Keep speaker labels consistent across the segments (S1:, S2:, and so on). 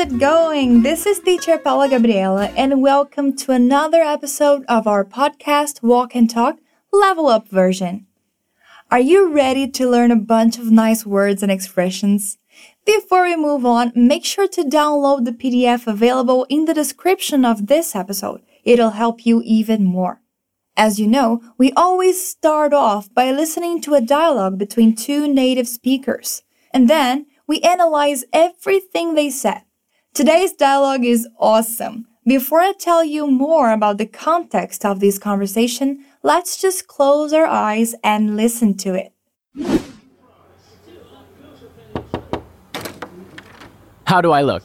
S1: it going? This is teacher Paula Gabriela, and welcome to another episode of our podcast Walk and Talk Level Up version. Are you ready to learn a bunch of nice words and expressions? Before we move on, make sure to download the PDF available in the description of this episode. It'll help you even more. As you know, we always start off by listening to a dialogue between two native speakers, and then we analyze everything they said. Today's dialogue is awesome. Before I tell you more about the context of this conversation, let's just close our eyes and listen to it.
S2: How do I look?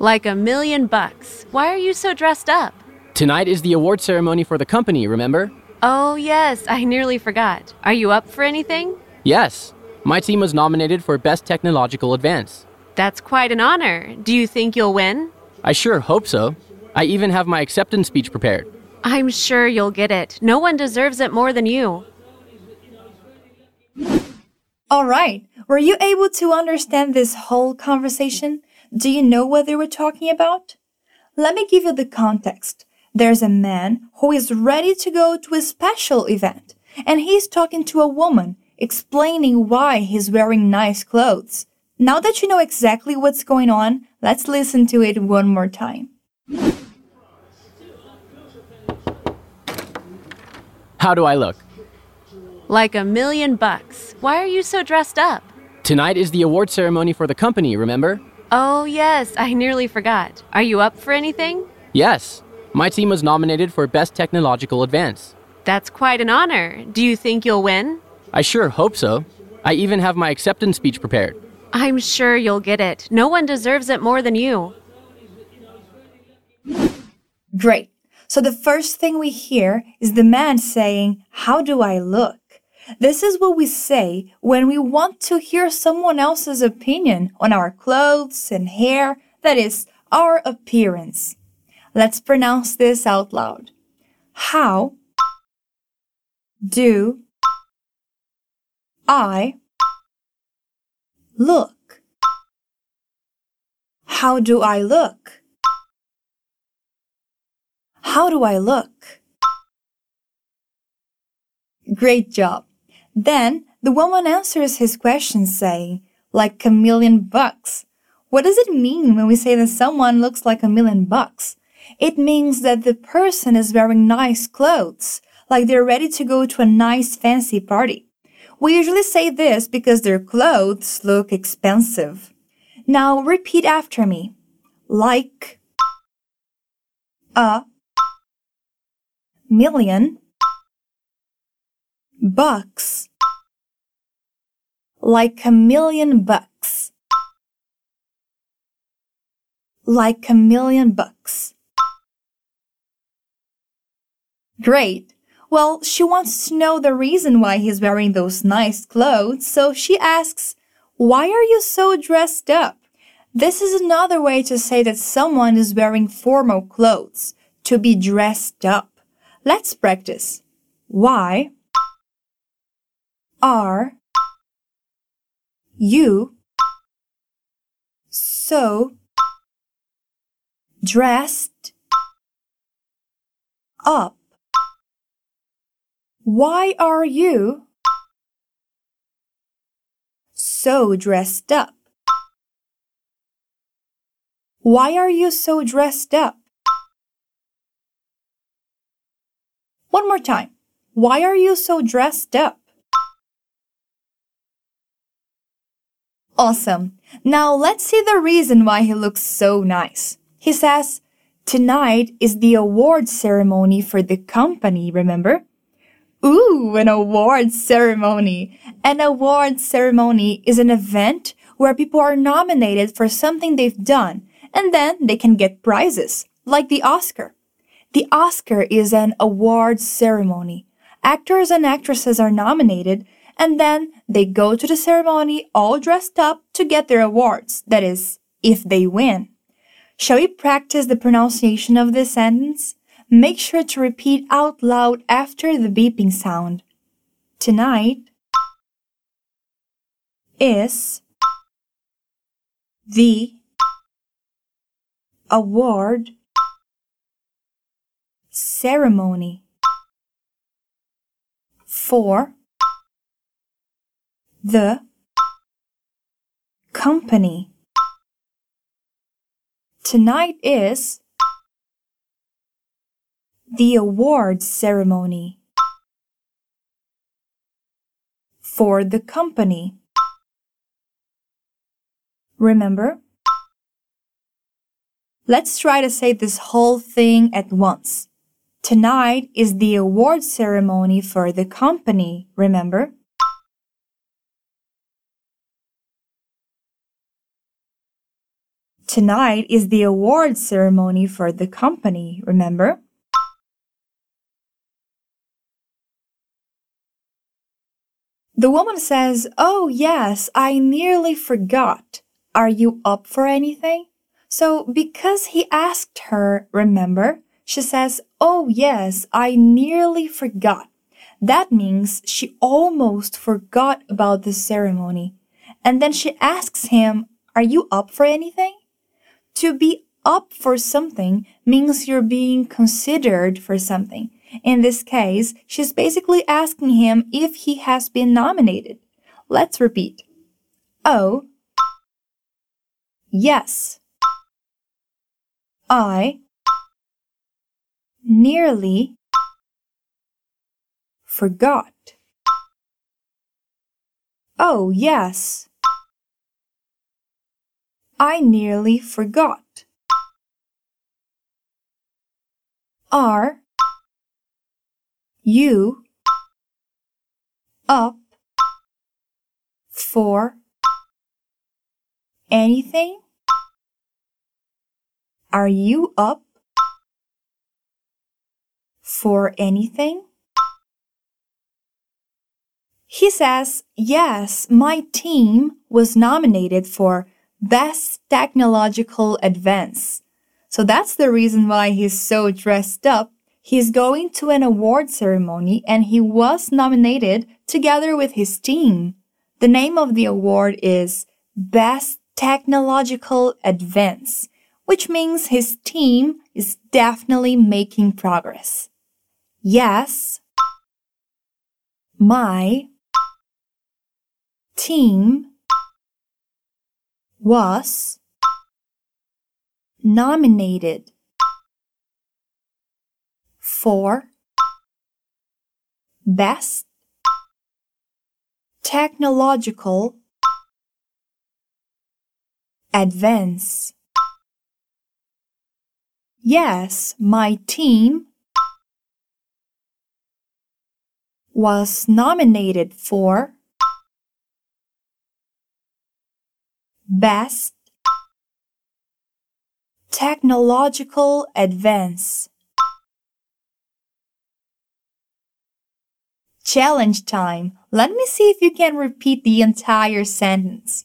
S3: Like a million bucks. Why are you so dressed up?
S2: Tonight is the award ceremony for the company, remember?
S3: Oh, yes, I nearly forgot. Are you up for anything?
S2: Yes. My team was nominated for Best Technological Advance.
S3: That's quite an honor. Do you think you'll win?
S2: I sure hope so. I even have my acceptance speech prepared.
S3: I'm sure you'll get it. No one deserves it more than you.
S1: All right. Were you able to understand this whole conversation? Do you know what they were talking about? Let me give you the context. There's a man who is ready to go to a special event, and he's talking to a woman explaining why he's wearing nice clothes. Now that you know exactly what's going on, let's listen to it one more time.
S2: How do I look?
S3: Like a million bucks. Why are you so dressed up?
S2: Tonight is the award ceremony for the company, remember?
S3: Oh, yes, I nearly forgot. Are you up for anything?
S2: Yes. My team was nominated for Best Technological Advance.
S3: That's quite an honor. Do you think you'll win?
S2: I sure hope so. I even have my acceptance speech prepared.
S3: I'm sure you'll get it. No one deserves it more than you.
S1: Great. So the first thing we hear is the man saying, How do I look? This is what we say when we want to hear someone else's opinion on our clothes and hair, that is, our appearance. Let's pronounce this out loud. How do I look? How do I look? How do I look? Great job. Then the woman answers his question saying, like a million bucks. What does it mean when we say that someone looks like a million bucks? It means that the person is wearing nice clothes, like they're ready to go to a nice fancy party. We usually say this because their clothes look expensive. Now repeat after me. Like a million bucks. Like a million bucks. Like a million bucks. Great. Well, she wants to know the reason why he's wearing those nice clothes, so she asks, Why are you so dressed up? This is another way to say that someone is wearing formal clothes, to be dressed up. Let's practice. Why are you so dressed up? Why are you so dressed up? Why are you so dressed up? One more time. Why are you so dressed up? Awesome. Now let's see the reason why he looks so nice. He says, Tonight is the award ceremony for the company, remember? Ooh, an award ceremony. An award ceremony is an event where people are nominated for something they've done and then they can get prizes, like the Oscar. The Oscar is an award ceremony. Actors and actresses are nominated and then they go to the ceremony all dressed up to get their awards. That is, if they win. Shall we practice the pronunciation of this sentence? Make sure to repeat out loud after the beeping sound. Tonight is the award ceremony for the company. Tonight is the awards ceremony for the company. Remember? Let's try to say this whole thing at once. Tonight is the award ceremony for the company, remember? Tonight is the award ceremony for the company, remember? The woman says, Oh, yes, I nearly forgot. Are you up for anything? So, because he asked her, remember, she says, Oh, yes, I nearly forgot. That means she almost forgot about the ceremony. And then she asks him, Are you up for anything? To be up for something means you're being considered for something. In this case, she's basically asking him if he has been nominated. Let's repeat. Oh, yes. I nearly forgot. Oh, yes. I nearly forgot. Are you up for anything? Are you up for anything? He says, Yes, my team was nominated for Best Technological Advance. So that's the reason why he's so dressed up. He's going to an award ceremony and he was nominated together with his team. The name of the award is Best Technological Advance which means his team is definitely making progress. Yes, my team was nominated for Best Technological Advance. Yes, my team was nominated for Best Technological Advance. Challenge time. Let me see if you can repeat the entire sentence.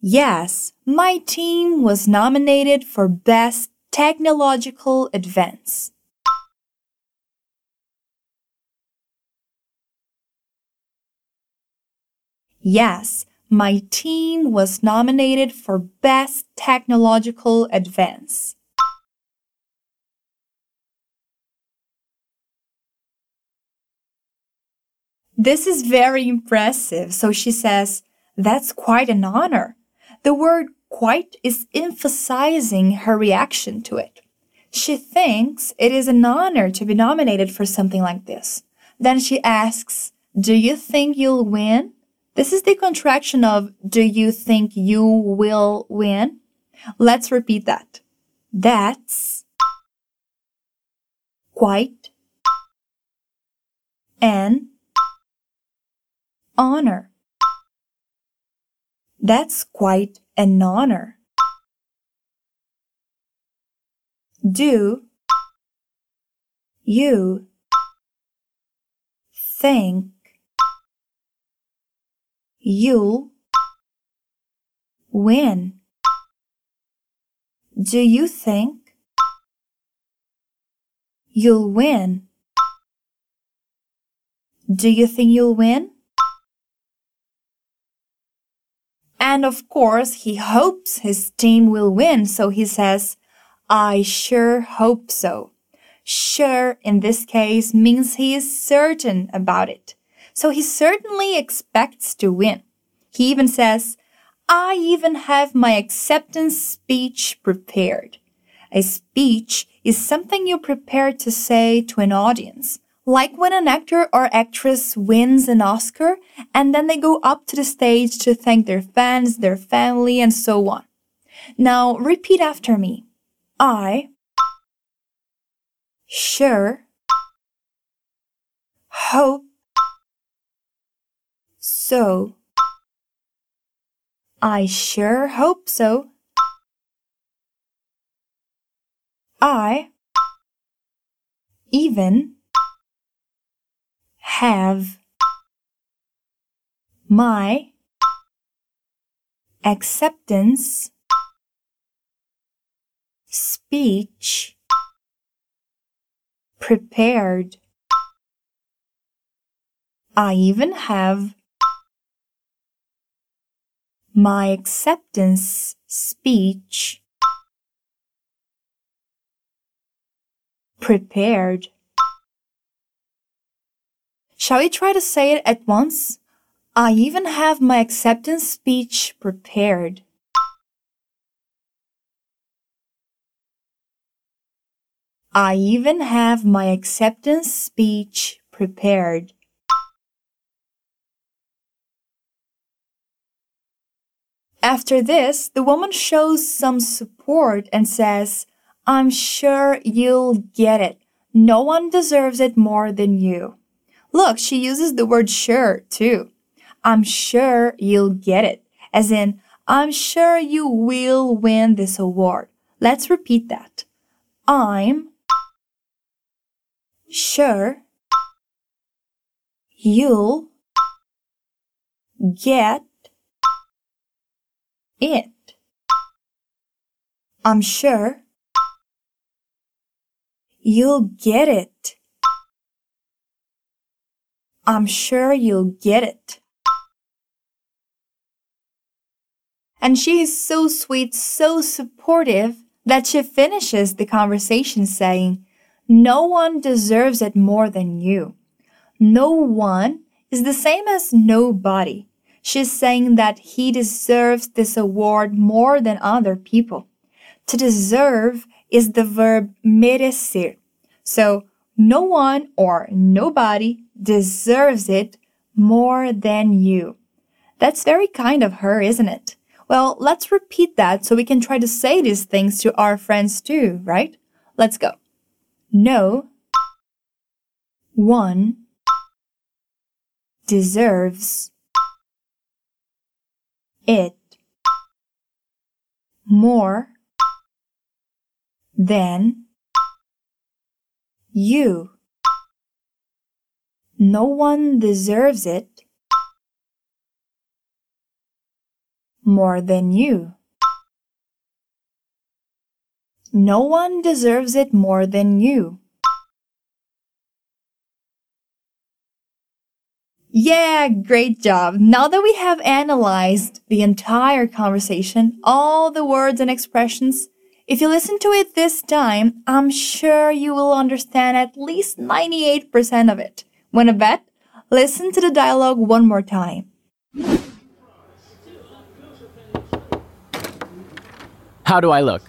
S1: Yes, my team was nominated for Best technological advance. Yes, my team was nominated for Best Technological Advance. This is very impressive, so she says, That's quite an honor. The word quite is emphasizing her reaction to it. She thinks it is an honor to be nominated for something like this. Then she asks, Do you think you'll win? This is the contraction of Do you think you will win? Let's repeat that. That's quite an honor. That's quite an honor. Do you think you'll win? Do you think you'll win? Do you think you'll win? And of course, he hopes his team will win, so he says, I sure hope so. Sure in this case means he is certain about it. So he certainly expects to win. He even says, I even have my acceptance speech prepared. A speech is something you prepare to say to an audience. Like when an actor or actress wins an Oscar and then they go up to the stage to thank their fans, their family, and so on. Now repeat after me. I sure hope so. I sure hope so. I even have my acceptance speech prepared. I even have my acceptance speech prepared. Shall we try to say it at once? I even have my acceptance speech prepared. I even have my acceptance speech prepared. After this, the woman shows some support and says, I'm sure you'll get it. No one deserves it more than you. Look, she uses the word sure too. I'm sure you'll get it. As in, I'm sure you will win this award. Let's repeat that. I'm sure you'll get it. I'm sure you'll get it. I'm sure you'll get it. And she is so sweet, so supportive that she finishes the conversation saying, No one deserves it more than you. No one is the same as nobody. She's saying that he deserves this award more than other people. To deserve is the verb merecer. So no one or nobody deserves it more than you. That's very kind of her, isn't it? Well, let's repeat that so we can try to say these things to our friends too, right? Let's go. No one deserves it more than you. No one deserves it more than you. No one deserves it more than you. Yeah, great job. Now that we have analyzed the entire conversation, all the words and expressions, if you listen to it this time, I'm sure you will understand at least 98% of it. Wanna bet? Listen to the dialogue one more time.
S2: How do I look?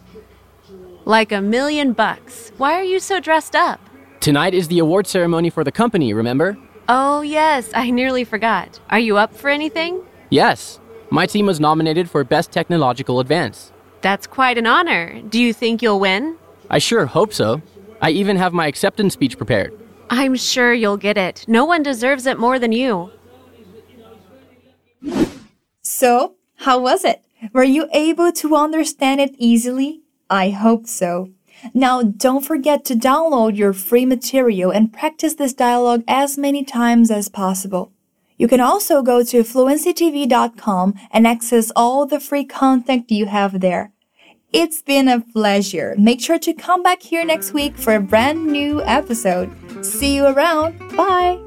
S3: Like a million bucks. Why are you so dressed up?
S2: Tonight is the award ceremony for the company, remember?
S3: Oh, yes, I nearly forgot. Are you up for anything?
S2: Yes. My team was nominated for Best Technological Advance.
S3: That's quite an honor. Do you think you'll win?
S2: I sure hope so. I even have my acceptance speech prepared.
S3: I'm sure you'll get it. No one deserves it more than you.
S1: So, how was it? Were you able to understand it easily? I hope so. Now, don't forget to download your free material and practice this dialogue as many times as possible. You can also go to fluencytv.com and access all the free content you have there. It's been a pleasure. Make sure to come back here next week for a brand new episode. See you around. Bye.